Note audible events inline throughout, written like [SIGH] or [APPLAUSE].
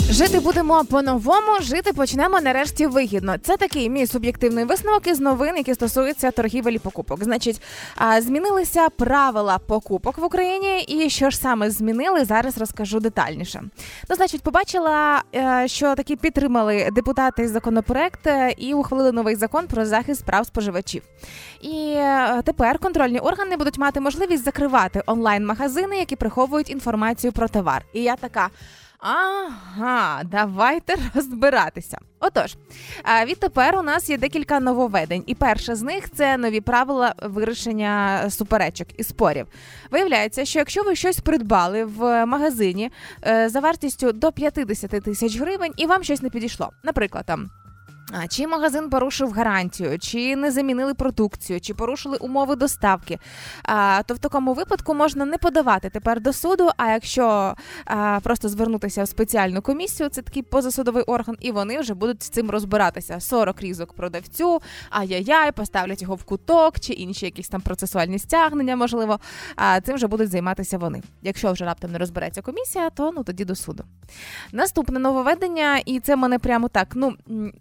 Жити будемо по-новому, жити почнемо нарешті вигідно. Це такий мій суб'єктивний висновок із новин, які стосуються торгівель і покупок. Значить, змінилися правила покупок в Україні, і що ж саме змінили, зараз розкажу детальніше. Ну, значить, побачила, е, що таки підтримали депутати законопроект е, і ухвалили новий закон про захист прав споживачів. І е, тепер контрольні органи будуть мати можливість закривати онлайн-магазини, які приховують інформацію про товар. І я така. Ага, давайте [LAUGHS] розбиратися. Отож, відтепер у нас є декілька нововведень, і перше з них це нові правила вирішення суперечок і спорів. Виявляється, що якщо ви щось придбали в магазині е, за вартістю до 50 тисяч гривень, і вам щось не підійшло, наприклад, там. А, Чи магазин порушив гарантію, чи не замінили продукцію, чи порушили умови доставки, а, то в такому випадку можна не подавати тепер до суду. А якщо а, просто звернутися в спеціальну комісію, це такий позасудовий орган, і вони вже будуть з цим розбиратися. 40 різок продавцю, ай-яй-яй, поставлять його в куток, чи інші якісь там процесуальні стягнення, можливо. А цим вже будуть займатися вони. Якщо вже раптом не розбереться комісія, то ну тоді до суду. Наступне нововведення, і це мене прямо так ну м,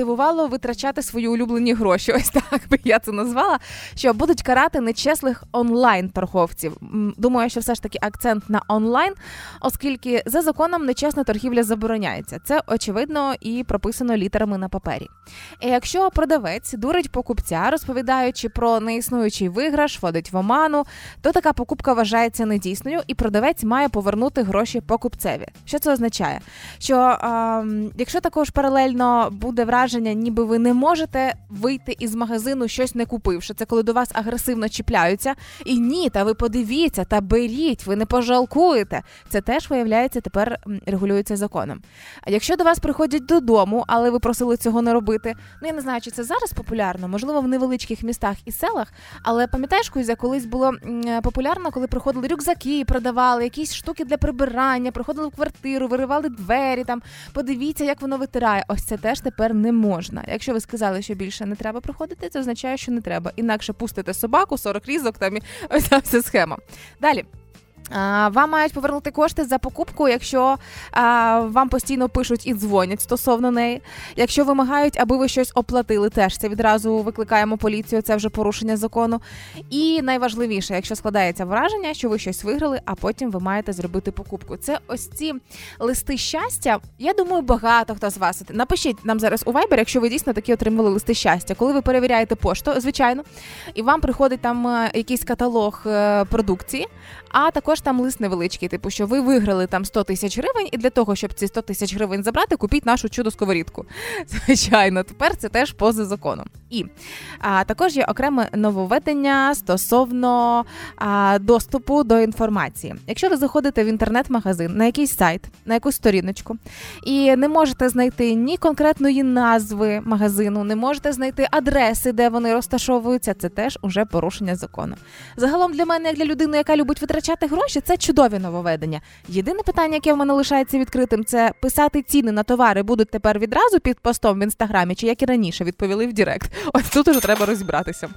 змотивувало витрачати свої улюблені гроші. [LAUGHS] Ось так би я це назвала. Що будуть карати нечесних онлайн-торговців. Думаю, що все ж таки акцент на онлайн, оскільки за законом нечесна торгівля забороняється. Це очевидно і прописано літерами на папері. І якщо продавець дурить покупця, розповідаючи про неіснуючий виграш, вводить в оману, то така покупка вважається недійсною, і продавець має повернути гроші покупцеві. Що це означає? Що ем, якщо також паралельно буде враження, ніби ви не можете вийти із магазину щось не купивши, це коли до вас агресивно чіпляються, і ні, та ви подивіться та беріть, ви не пожалкуєте. Це теж виявляється тепер регулюється законом. А якщо до вас приходять додому, але ви просили цього не робити, ну я не знаю, чи це зараз популярно, можливо, в невеличких містах і селах. Але пам'ятаєш, Кузя, колись було популярно, коли приходили рюкзаки, продавали якісь штуки для прибирання, приходили в квартиру, виривали двері. Там подивіться, як воно витирає. Ось це теж тепер не можна. Якщо ви сказали, що більше не треба проходити, це означає, що не треба. Інакше пустите собаку, 40 різок, там і [LAUGHS] ось вся схема. Далі. Вам мають повернути кошти за покупку, якщо а, вам постійно пишуть і дзвонять стосовно неї. Якщо вимагають, аби ви щось оплатили, теж це відразу викликаємо поліцію. Це вже порушення закону. І найважливіше, якщо складається враження, що ви щось виграли, а потім ви маєте зробити покупку. Це ось ці листи щастя. Я думаю, багато хто з вас напишіть нам зараз у Viber, якщо ви дійсно такі отримали листи щастя. Коли ви перевіряєте пошту, звичайно, і вам приходить там е, якийсь каталог е, продукції, а також там лист невеличкий, типу, що ви виграли там 100 тисяч гривень, і для того, щоб ці 100 тисяч гривень забрати, купіть нашу чудо сковорідку. [LAUGHS] Звичайно, тепер це теж поза законом. І а, також є окреме нововведення стосовно а, доступу до інформації. Якщо ви заходите в інтернет-магазин на якийсь сайт, на якусь сторіночку, і не можете знайти ні конкретної назви магазину, не можете знайти адреси, де вони розташовуються, це теж уже порушення закону. Загалом для мене, як для людини, яка любить витрачати гроші, це чудові нововведення. Єдине питання, яке в мене лишається відкритим, це писати ціни на товари будуть тепер відразу під постом в інстаграмі, чи як і раніше відповіли в Direct. Ось тут уже треба розібратися.